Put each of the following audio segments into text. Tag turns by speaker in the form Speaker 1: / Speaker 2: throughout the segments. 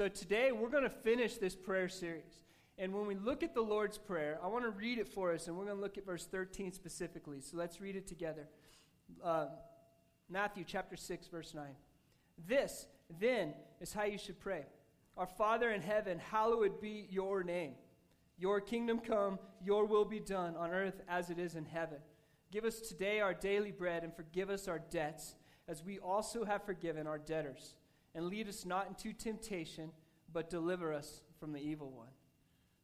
Speaker 1: So today we're going to finish this prayer series. And when we look at the Lord's Prayer, I want to read it for us, and we're going to look at verse 13 specifically. So let's read it together. Uh, Matthew chapter 6, verse 9. This, then, is how you should pray Our Father in heaven, hallowed be your name. Your kingdom come, your will be done on earth as it is in heaven. Give us today our daily bread, and forgive us our debts, as we also have forgiven our debtors. And lead us not into temptation, but deliver us from the evil one.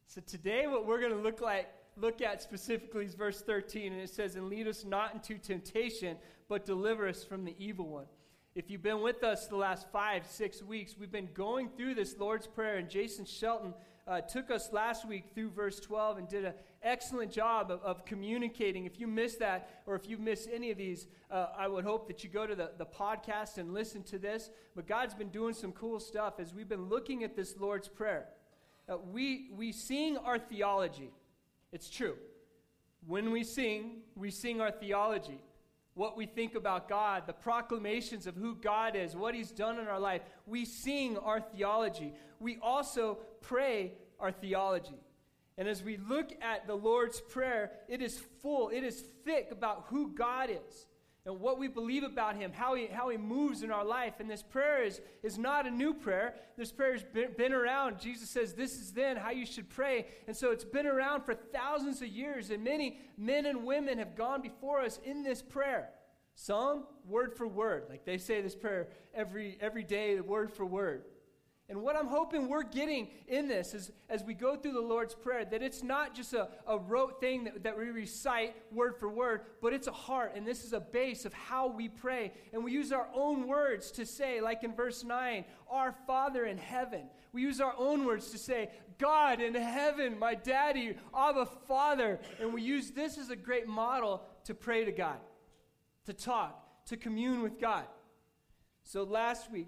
Speaker 1: So today, what we're going to look like look at specifically is verse 13, and it says, And lead us not into temptation, but deliver us from the evil one. If you've been with us the last five, six weeks, we've been going through this Lord's Prayer, and Jason Shelton uh, took us last week through verse 12 and did an excellent job of, of, communicating. If you missed that, or if you've missed any of these, uh, I would hope that you go to the, the podcast and listen to this. But God's been doing some cool stuff as we've been looking at this Lord's Prayer. Uh, we, we sing our theology. It's true. When we sing, we sing our theology what we think about God, the proclamations of who God is, what He's done in our life. We sing our theology. We also pray our theology. And as we look at the Lord's Prayer, it is full, it is thick about who God is and what we believe about Him, how He, how he moves in our life. And this prayer is, is not a new prayer. This prayer has been, been around. Jesus says, This is then how you should pray. And so it's been around for thousands of years, and many men and women have gone before us in this prayer. Some word for word, like they say this prayer every, every day, word for word. And what I'm hoping we're getting in this is as we go through the Lord's Prayer, that it's not just a, a rote thing that, that we recite word for word, but it's a heart, and this is a base of how we pray. And we use our own words to say, like in verse 9, Our Father in heaven. We use our own words to say, God in heaven, my daddy, Abba Father. And we use this as a great model to pray to God, to talk, to commune with God. So last week,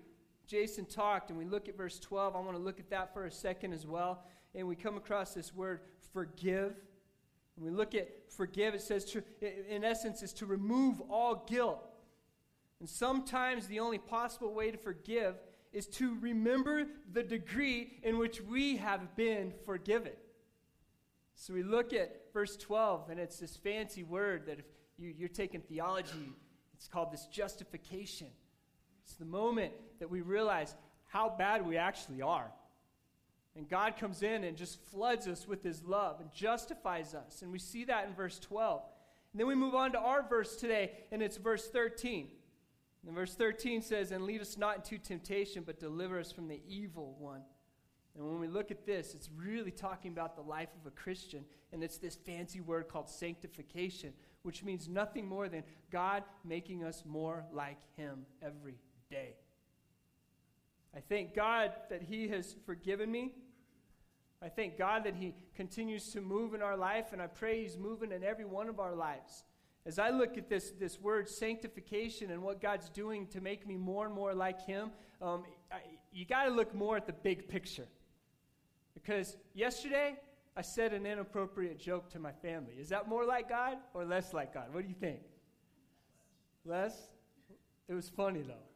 Speaker 1: Jason talked, and we look at verse 12. I want to look at that for a second as well. And we come across this word forgive. When we look at forgive, it says, to, in essence, is to remove all guilt. And sometimes the only possible way to forgive is to remember the degree in which we have been forgiven. So we look at verse 12, and it's this fancy word that if you, you're taking theology, it's called this justification. It's the moment that we realize how bad we actually are. And God comes in and just floods us with his love and justifies us. And we see that in verse 12. And then we move on to our verse today, and it's verse 13. And verse 13 says, And lead us not into temptation, but deliver us from the evil one. And when we look at this, it's really talking about the life of a Christian. And it's this fancy word called sanctification, which means nothing more than God making us more like Him every day. I thank God that He has forgiven me. I thank God that He continues to move in our life, and I pray He's moving in every one of our lives. As I look at this, this word sanctification and what God's doing to make me more and more like Him, um, I, you got to look more at the big picture. Because yesterday, I said an inappropriate joke to my family. Is that more like God or less like God? What do you think? Less? It was funny, though.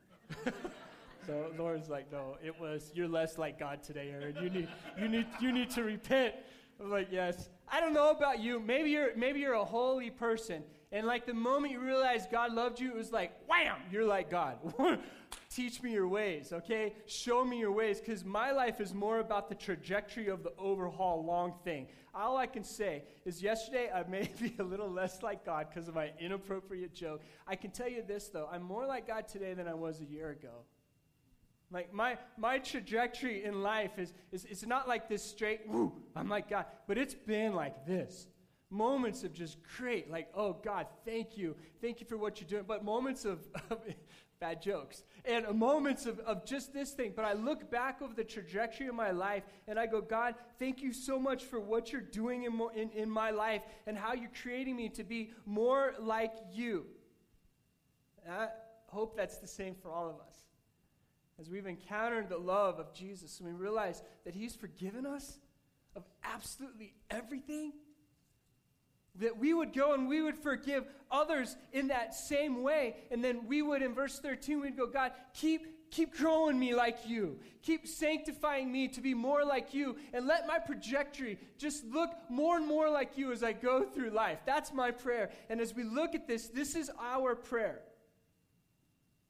Speaker 1: so Lauren's like, no, it was, you're less like God today, Aaron. You need, you need, you need to repent. I'm like, yes. I don't know about you. Maybe you're, maybe you're a holy person. And like the moment you realize God loved you, it was like, wham, you're like God. Teach me your ways, okay? Show me your ways, because my life is more about the trajectory of the overhaul long thing. All I can say is yesterday I may be a little less like God because of my inappropriate joke. I can tell you this, though I'm more like God today than I was a year ago. Like my, my trajectory in life is, is it's not like this straight, woo, I'm like God, but it's been like this. Moments of just great, like, oh God, thank you. Thank you for what you're doing. But moments of, of bad jokes and moments of, of just this thing. But I look back over the trajectory of my life and I go, God, thank you so much for what you're doing in, in, in my life and how you're creating me to be more like you. And I hope that's the same for all of us. As we've encountered the love of Jesus and we realize that He's forgiven us of absolutely everything that we would go and we would forgive others in that same way. And then we would, in verse 13, we'd go, God, keep, keep growing me like you. Keep sanctifying me to be more like you. And let my trajectory just look more and more like you as I go through life. That's my prayer. And as we look at this, this is our prayer.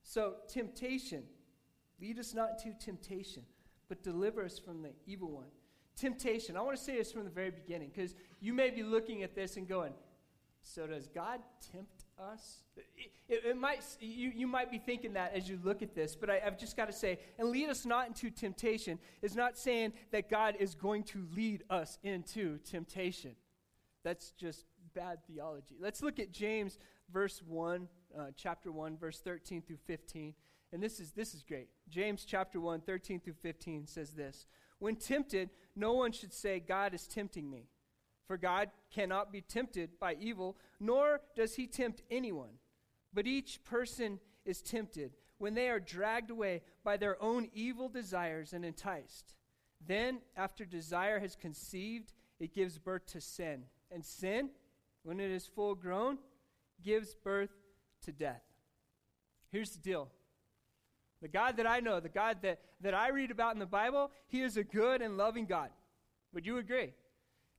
Speaker 1: So, temptation. Lead us not into temptation, but deliver us from the evil one. Temptation. I want to say this from the very beginning because you may be looking at this and going, So does God tempt us? It, it, might, you, you might be thinking that as you look at this, but I, I've just got to say, and lead us not into temptation is not saying that God is going to lead us into temptation. That's just bad theology. Let's look at James verse 1, uh, chapter 1, verse 13 through 15. And this is, this is great. James chapter 1, 13 through 15 says this When tempted, no one should say, God is tempting me. For God cannot be tempted by evil, nor does he tempt anyone. But each person is tempted when they are dragged away by their own evil desires and enticed. Then, after desire has conceived, it gives birth to sin. And sin, when it is full grown, gives birth to death. Here's the deal the God that I know, the God that, that I read about in the Bible, he is a good and loving God. Would you agree?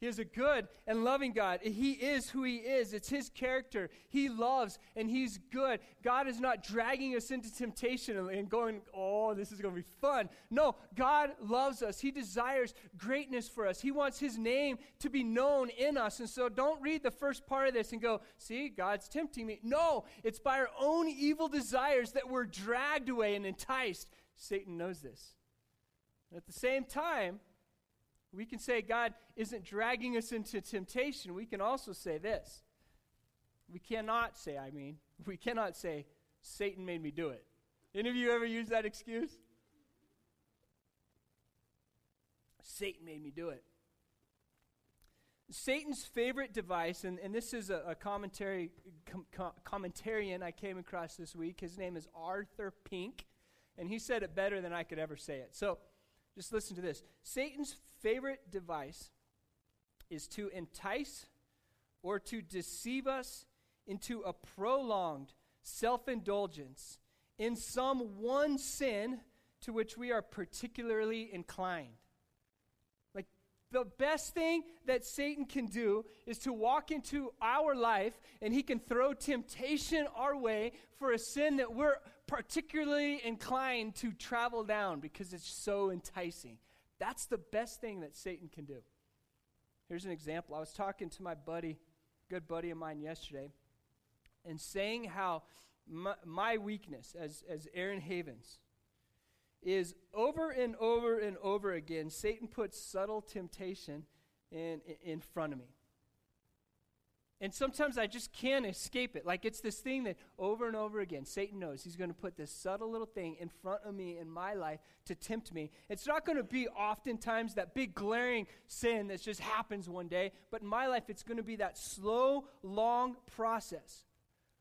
Speaker 1: He is a good and loving God. He is who He is. It's His character. He loves and He's good. God is not dragging us into temptation and going, oh, this is going to be fun. No, God loves us. He desires greatness for us. He wants His name to be known in us. And so don't read the first part of this and go, see, God's tempting me. No, it's by our own evil desires that we're dragged away and enticed. Satan knows this. And at the same time, we can say God isn't dragging us into temptation. We can also say this. We cannot say, I mean, we cannot say, Satan made me do it. Any of you ever use that excuse? Satan made me do it. Satan's favorite device, and, and this is a, a commentary com, commentarian I came across this week. His name is Arthur Pink, and he said it better than I could ever say it. So just listen to this. Satan's favorite device is to entice or to deceive us into a prolonged self indulgence in some one sin to which we are particularly inclined. Like, the best thing that Satan can do is to walk into our life and he can throw temptation our way for a sin that we're particularly inclined to travel down because it's so enticing. That's the best thing that Satan can do. Here's an example. I was talking to my buddy, good buddy of mine yesterday, and saying how my, my weakness as, as Aaron Havens is over and over and over again, Satan puts subtle temptation in, in front of me. And sometimes I just can't escape it. Like it's this thing that over and over again, Satan knows he's going to put this subtle little thing in front of me in my life to tempt me. It's not going to be oftentimes that big glaring sin that just happens one day, but in my life, it's going to be that slow, long process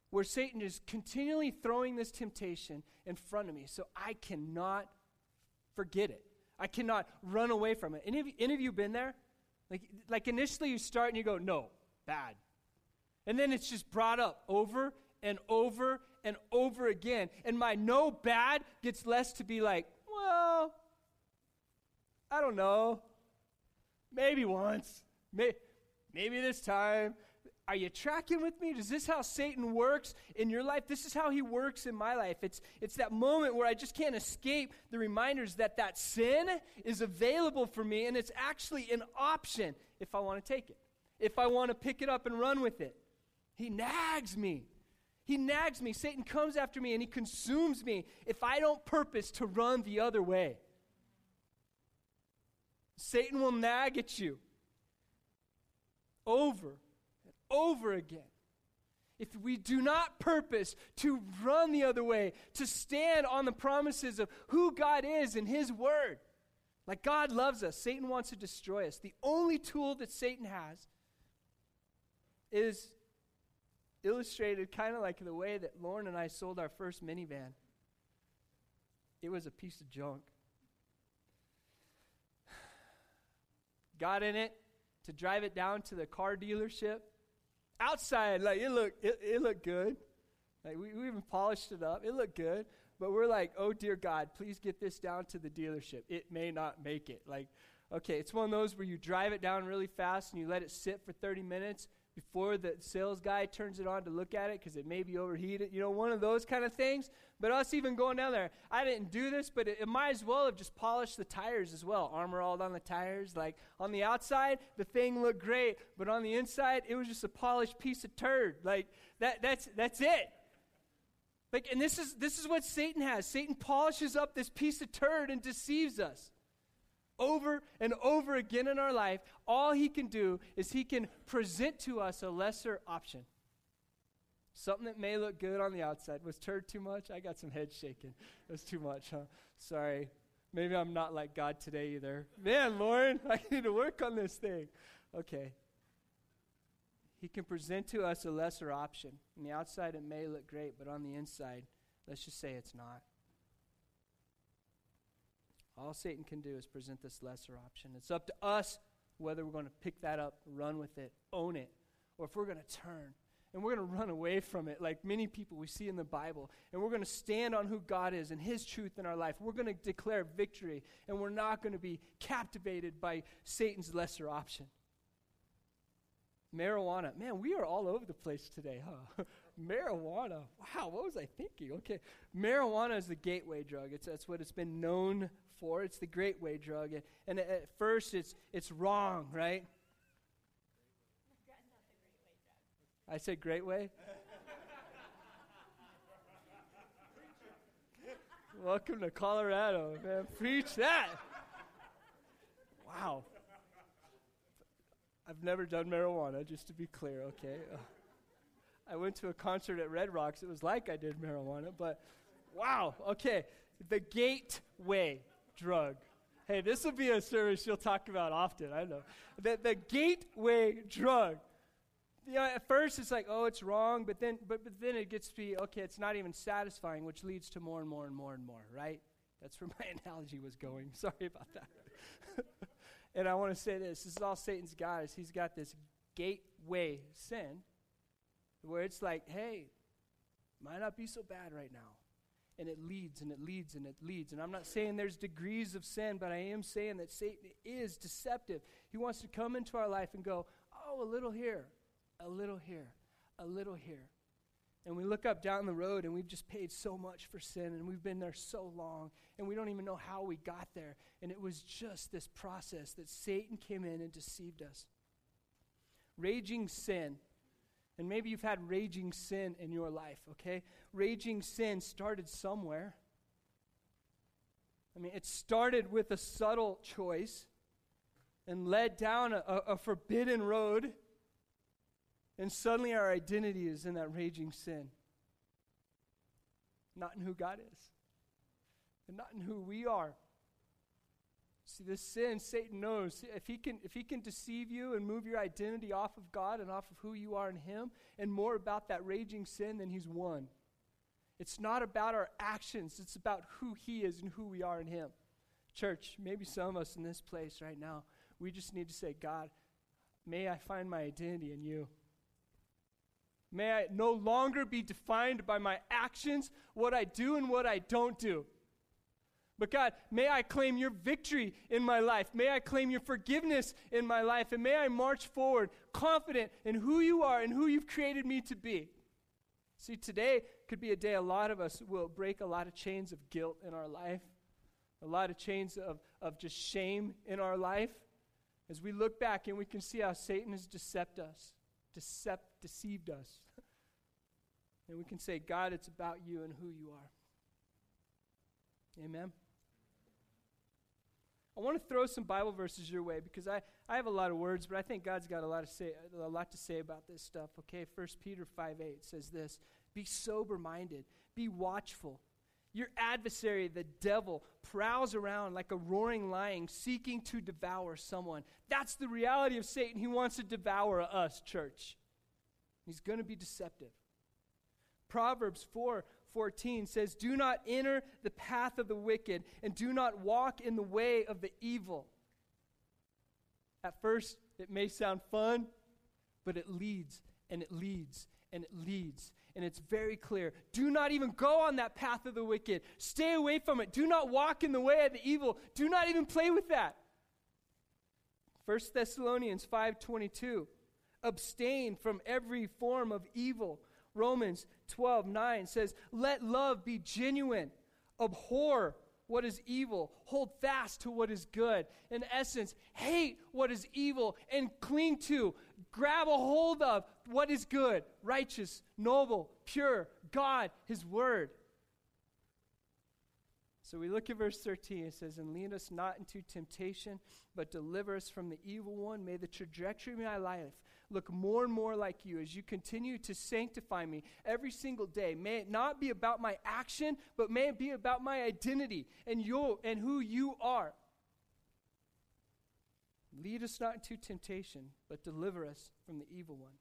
Speaker 1: where Satan is continually throwing this temptation in front of me so I cannot forget it. I cannot run away from it. Any of, any of you been there? Like, like initially you start and you go, no, bad and then it's just brought up over and over and over again. And my no bad gets less to be like, well, I don't know. Maybe once. May- maybe this time. Are you tracking with me? Is this how Satan works in your life? This is how he works in my life. It's, it's that moment where I just can't escape the reminders that that sin is available for me and it's actually an option if I want to take it, if I want to pick it up and run with it. He nags me. He nags me. Satan comes after me and he consumes me if I don't purpose to run the other way. Satan will nag at you over and over again. If we do not purpose to run the other way, to stand on the promises of who God is and His Word, like God loves us, Satan wants to destroy us. The only tool that Satan has is illustrated kind of like the way that Lauren and I sold our first minivan. It was a piece of junk. Got in it to drive it down to the car dealership. Outside, like it looked, it, it looked good. Like we, we even polished it up. It looked good. but we're like, oh dear God, please get this down to the dealership. It may not make it. Like, okay, it's one of those where you drive it down really fast and you let it sit for 30 minutes before the sales guy turns it on to look at it because it may be overheated. You know, one of those kind of things. But us even going down there, I didn't do this, but it, it, might as well have just polished the tires as well. Armor all on the tires. Like on the outside, the thing looked great, but on the inside, it was just a polished piece of turd. Like that, that's that's it. Like, and this is this is what Satan has. Satan polishes up this piece of turd and deceives us over and over again in our life, all he can do is he can present to us a lesser option. Something that may look good on the outside. Was turd too much? I got some head shaking. Was too much, huh? Sorry. Maybe I'm not like God today either. Man, Lauren, I need to work on this thing. Okay. He can present to us a lesser option. On the outside, it may look great, but on the inside, let's just say it's not. All Satan can do is present this lesser option. It's up to us whether we're going to pick that up, run with it, own it, or if we're going to turn and we're going to run away from it like many people we see in the Bible. And we're going to stand on who God is and His truth in our life. We're going to declare victory, and we're not going to be captivated by Satan's lesser option. Marijuana. Man, we are all over the place today, huh? Marijuana. Wow, what was I thinking? Okay. Marijuana is the gateway drug. It's, that's what it's been known for. It's the gateway drug. And at first, it's, it's wrong, right? I said great way? Welcome to Colorado, man. Preach that. Wow. I've never done marijuana, just to be clear, okay? I went to a concert at Red Rocks. It was like I did marijuana, but wow, okay. The gateway drug. Hey, this will be a service you'll talk about often, I know. The, the gateway drug. You know, at first it's like, oh, it's wrong, but then, but, but then it gets to be, okay, it's not even satisfying, which leads to more and more and more and more, right? That's where my analogy was going. Sorry about that. and I want to say this this is all Satan's got is he's got this gateway sin where it's like, hey, might not be so bad right now and it leads and it leads and it leads. And I'm not saying there's degrees of sin, but I am saying that Satan is deceptive. He wants to come into our life and go, oh, a little here, a little here, a little here. And we look up down the road and we've just paid so much for sin and we've been there so long and we don't even know how we got there. And it was just this process that Satan came in and deceived us. Raging sin and maybe you've had raging sin in your life, okay? Raging sin started somewhere. I mean, it started with a subtle choice and led down a, a, forbidden road. And suddenly our identity is in that raging sin, not in who God is, and not in who we are. See, this sin, Satan knows if he can if he can deceive you and move your identity off of God and off of who you are in him and more about that raging sin, then he's won. It's not about our actions, it's about who he is and who we are in him. Church, maybe some of us in this place right now, we just need to say, God, may I find my identity in you. May I no longer be defined by my actions, what I do and what I don't do. But God, may I claim your victory in my life. May I claim your forgiveness in my life. And may I march forward confident in who you are and who you've created me to be. See, today could be a day a lot of us will break a lot of chains of guilt in our life, a lot of chains of, of just shame in our life. As we look back and we can see how Satan has deceived us, decept, deceived us. and we can say, God, it's about you and who you are. Amen. I want to throw some Bible verses your way because I, I have a lot of words, but I think God's got a lot, to say, a lot to say about this stuff. Okay, 1 Peter 5 8 says this Be sober minded, be watchful. Your adversary, the devil, prowls around like a roaring lion seeking to devour someone. That's the reality of Satan. He wants to devour us, church. He's going to be deceptive. Proverbs 4 14 says, Do not enter the path of the wicked, and do not walk in the way of the evil. At first, it may sound fun, but it leads and it leads and it leads. And it's very clear. Do not even go on that path of the wicked. Stay away from it. Do not walk in the way of the evil. Do not even play with that. 1 Thessalonians 5:22 Abstain from every form of evil. Romans 12:9 says, "Let love be genuine. Abhor what is evil. Hold fast to what is good. In essence, hate what is evil and cling to, grab a hold of what is good, righteous, noble, pure, God, His Word. So we look at verse 13. It says, And lead us not into temptation, but deliver us from the evil one. May the trajectory of my life look more and more like you as you continue to sanctify me every single day. May it not be about my action, but may it be about my identity and you and who you are. Lead us not into temptation, but deliver us from the evil one.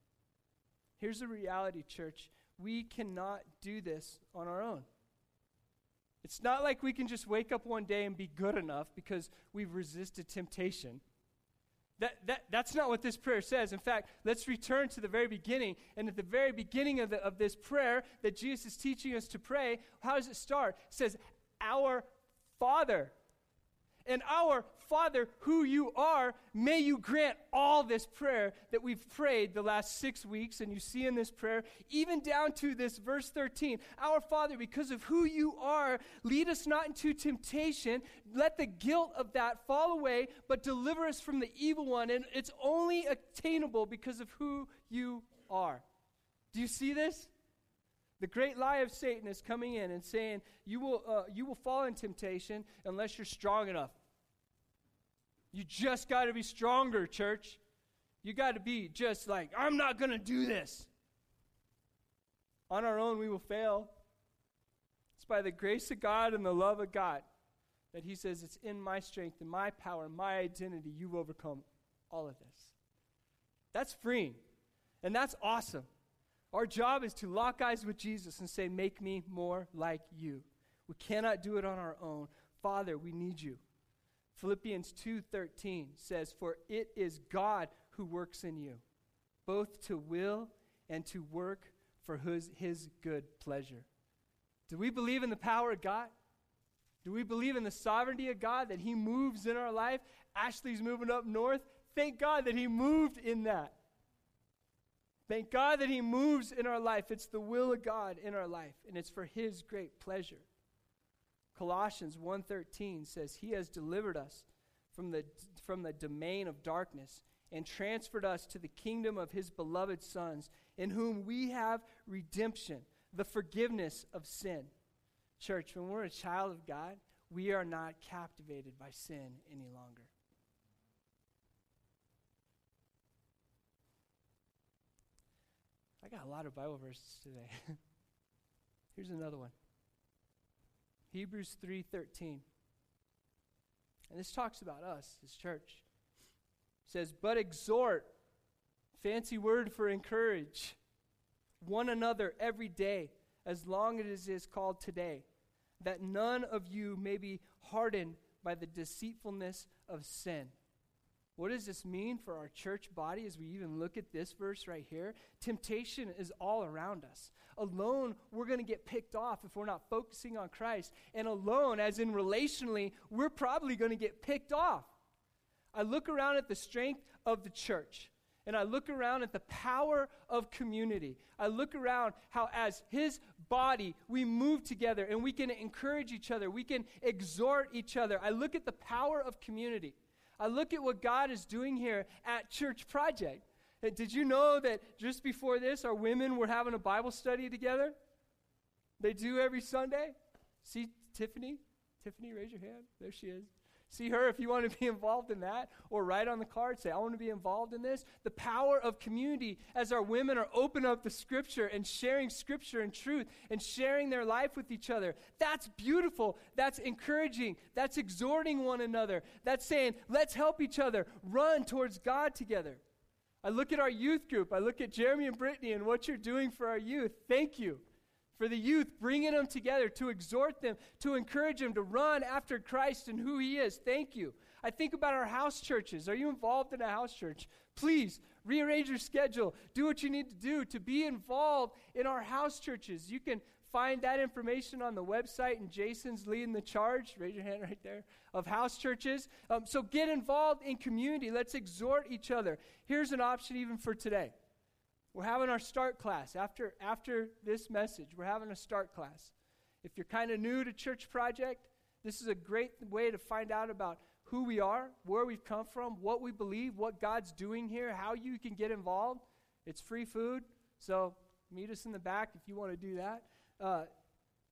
Speaker 1: Here's the reality, church. We cannot do this on our own. It's not like we can just wake up one day and be good enough because we've resisted temptation. That, that, that's not what this prayer says. In fact, let's return to the very beginning. And at the very beginning of, the, of this prayer that Jesus is teaching us to pray, how does it start? It says, Our Father. And our Father, who you are, may you grant all this prayer that we've prayed the last six weeks, and you see in this prayer, even down to this verse 13. Our Father, because of who you are, lead us not into temptation. Let the guilt of that fall away, but deliver us from the evil one. And it's only attainable because of who you are. Do you see this? The great lie of Satan is coming in and saying, you will, uh, you will fall in temptation unless you're strong enough. You just got to be stronger, church. You got to be just like, I'm not going to do this. On our own, we will fail. It's by the grace of God and the love of God that He says, It's in my strength and my power my identity you've overcome all of this. That's freeing. And that's awesome. Our job is to lock eyes with Jesus and say, Make me more like you. We cannot do it on our own. Father, we need you. Philippians 2:13 says, "For it is God who works in you, both to will and to work for his, his good pleasure." Do we believe in the power of God? Do we believe in the sovereignty of God that He moves in our life? Ashley's moving up north. Thank God that He moved in that. Thank God that He moves in our life. It's the will of God in our life, and it's for His great pleasure. Colossians 1:13 says he has delivered us from the from the domain of darkness and transferred us to the kingdom of his beloved sons in whom we have redemption, the forgiveness of sin. Church, when we're a child of God, we are not captivated by sin any longer. Got a lot of Bible verses today. Here's another one. Hebrews 3:13. And this talks about us, his church. It says, "But exhort, fancy word for encourage, one another every day, as long as it is called today, that none of you may be hardened by the deceitfulness of sin." What does this mean for our church body as we even look at this verse right here? Temptation is all around us. Alone, we're going to get picked off if we're not focusing on Christ. And alone, as in relationally, we're probably going to get picked off. I look around at the strength of the church. And I look around at the power of community. I look around how, as His body, we move together and we can encourage each other. We can exhort each other. I look at the power of community. I look at what God is doing here at Church Project. Did you know that just before this, our women were having a Bible study together? They do every Sunday. See Tiffany? Tiffany, raise your hand. There she is. See her if you want to be involved in that, or write on the card, say, I want to be involved in this. The power of community as our women are open up the scripture and sharing scripture and truth and sharing their life with each other. That's beautiful. That's encouraging. That's exhorting one another. That's saying, let's help each other run towards God together. I look at our youth group. I look at Jeremy and Brittany and what you're doing for our youth. Thank you for the youth, bringing them together to exhort them, to encourage them to run after Christ and who He is. Thank you. I think about our house churches. Are you involved in a house church? Please rearrange your schedule. Do what you need to do to be involved in our house churches. You can find that information on the website, and Jason's leading the charge. Raise your hand right there of house churches. Um, so get involved in community. Let's exhort each other. Here's an option even for today. We're having our start class after after this message. We're having a start class. If you're kind of new to Church Project, this is a great way to find out about who we are, where we've come from, what we believe, what God's doing here, how you can get involved. It's free food, so meet us in the back if you want to do that. Uh,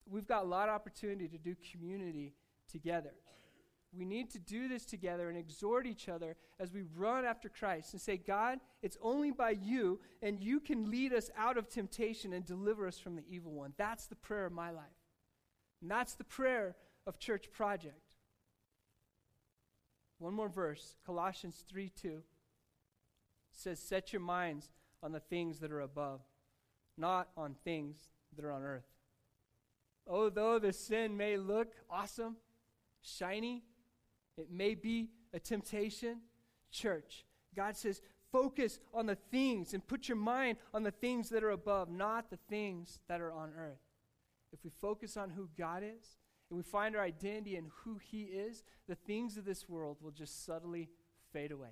Speaker 1: we've got a lot of opportunity to do community together. We need to do this together and exhort each other as we run after Christ and say, God, it's only by you, and you can lead us out of temptation and deliver us from the evil one. That's the prayer of my life. And that's the prayer of Church Project. One more verse, Colossians 3 2 says, Set your minds on the things that are above, not on things that are on earth. Oh, Although the sin may look awesome, shiny, it may be a temptation. Church, God says, focus on the things and put your mind on the things that are above, not the things that are on earth. If we focus on who God is and we find our identity in who He is, the things of this world will just subtly fade away.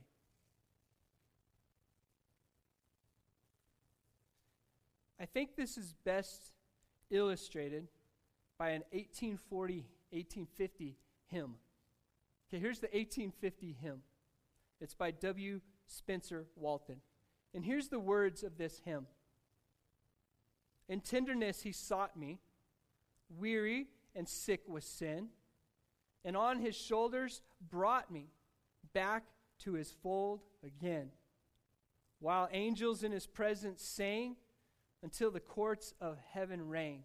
Speaker 1: I think this is best illustrated by an 1840, 1850 hymn. Okay, here's the 1850 hymn. It's by W. Spencer Walton. And here's the words of this hymn In tenderness he sought me, weary and sick with sin, and on his shoulders brought me back to his fold again. While angels in his presence sang until the courts of heaven rang.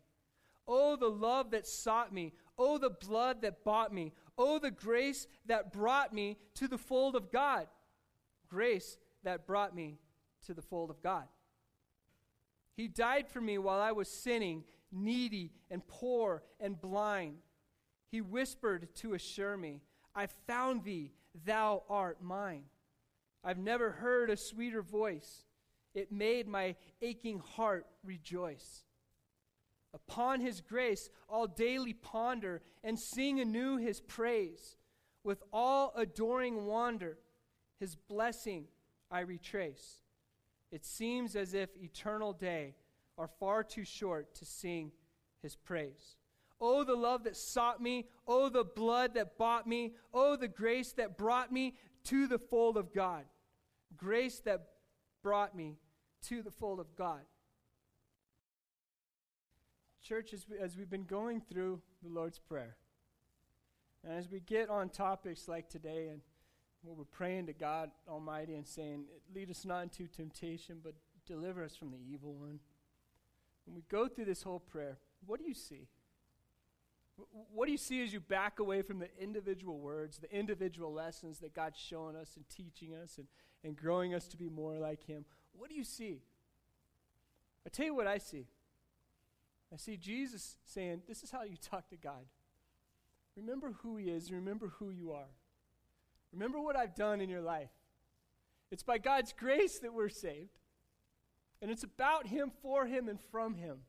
Speaker 1: Oh, the love that sought me. Oh, the blood that bought me. Oh, the grace that brought me to the fold of God. Grace that brought me to the fold of God. He died for me while I was sinning, needy and poor and blind. He whispered to assure me, I found thee, thou art mine. I've never heard a sweeter voice. It made my aching heart rejoice. Upon his grace, I'll daily ponder and sing anew his praise. With all adoring wonder, his blessing I retrace. It seems as if eternal day are far too short to sing his praise. Oh, the love that sought me. Oh, the blood that bought me. Oh, the grace that brought me to the fold of God. Grace that brought me to the fold of God. Church, as, we, as we've been going through the Lord's Prayer, and as we get on topics like today, and where we're praying to God Almighty and saying, Lead us not into temptation, but deliver us from the evil one. When we go through this whole prayer, what do you see? What do you see as you back away from the individual words, the individual lessons that God's showing us and teaching us and, and growing us to be more like Him? What do you see? I tell you what I see. I see Jesus saying, This is how you talk to God. Remember who He is, remember who you are. Remember what I've done in your life. It's by God's grace that we're saved. And it's about Him, for Him, and from Him.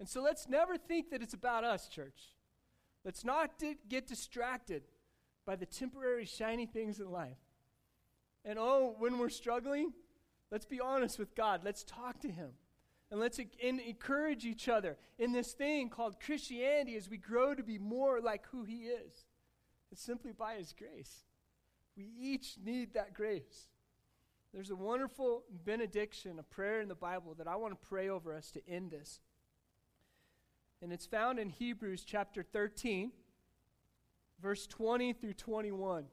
Speaker 1: And so let's never think that it's about us, church. Let's not di- get distracted by the temporary, shiny things in life. And oh, when we're struggling, let's be honest with God. Let's talk to Him. And let's encourage each other in this thing called Christianity as we grow to be more like who He is. It's simply by His grace. We each need that grace. There's a wonderful benediction, a prayer in the Bible that I want to pray over us to end this. And it's found in Hebrews chapter 13, verse 20 through 21.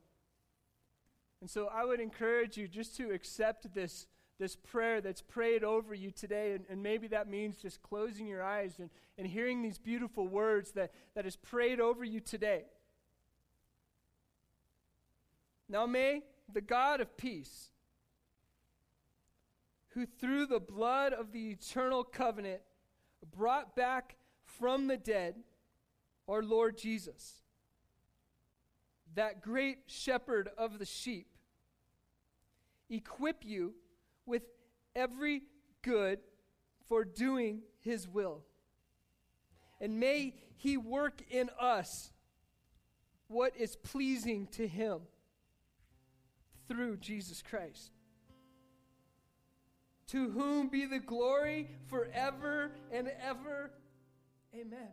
Speaker 1: And so I would encourage you just to accept this this prayer that's prayed over you today. And, and, maybe that means just closing your eyes and, and hearing these beautiful words that, that is prayed over you today. Now may the God of peace, who through the blood of the eternal covenant brought back from the dead our Lord Jesus, that great shepherd of the sheep, equip you with every good for doing his will. And may he work in us what is pleasing to him through Jesus Christ. To whom be the glory forever and ever. Amen.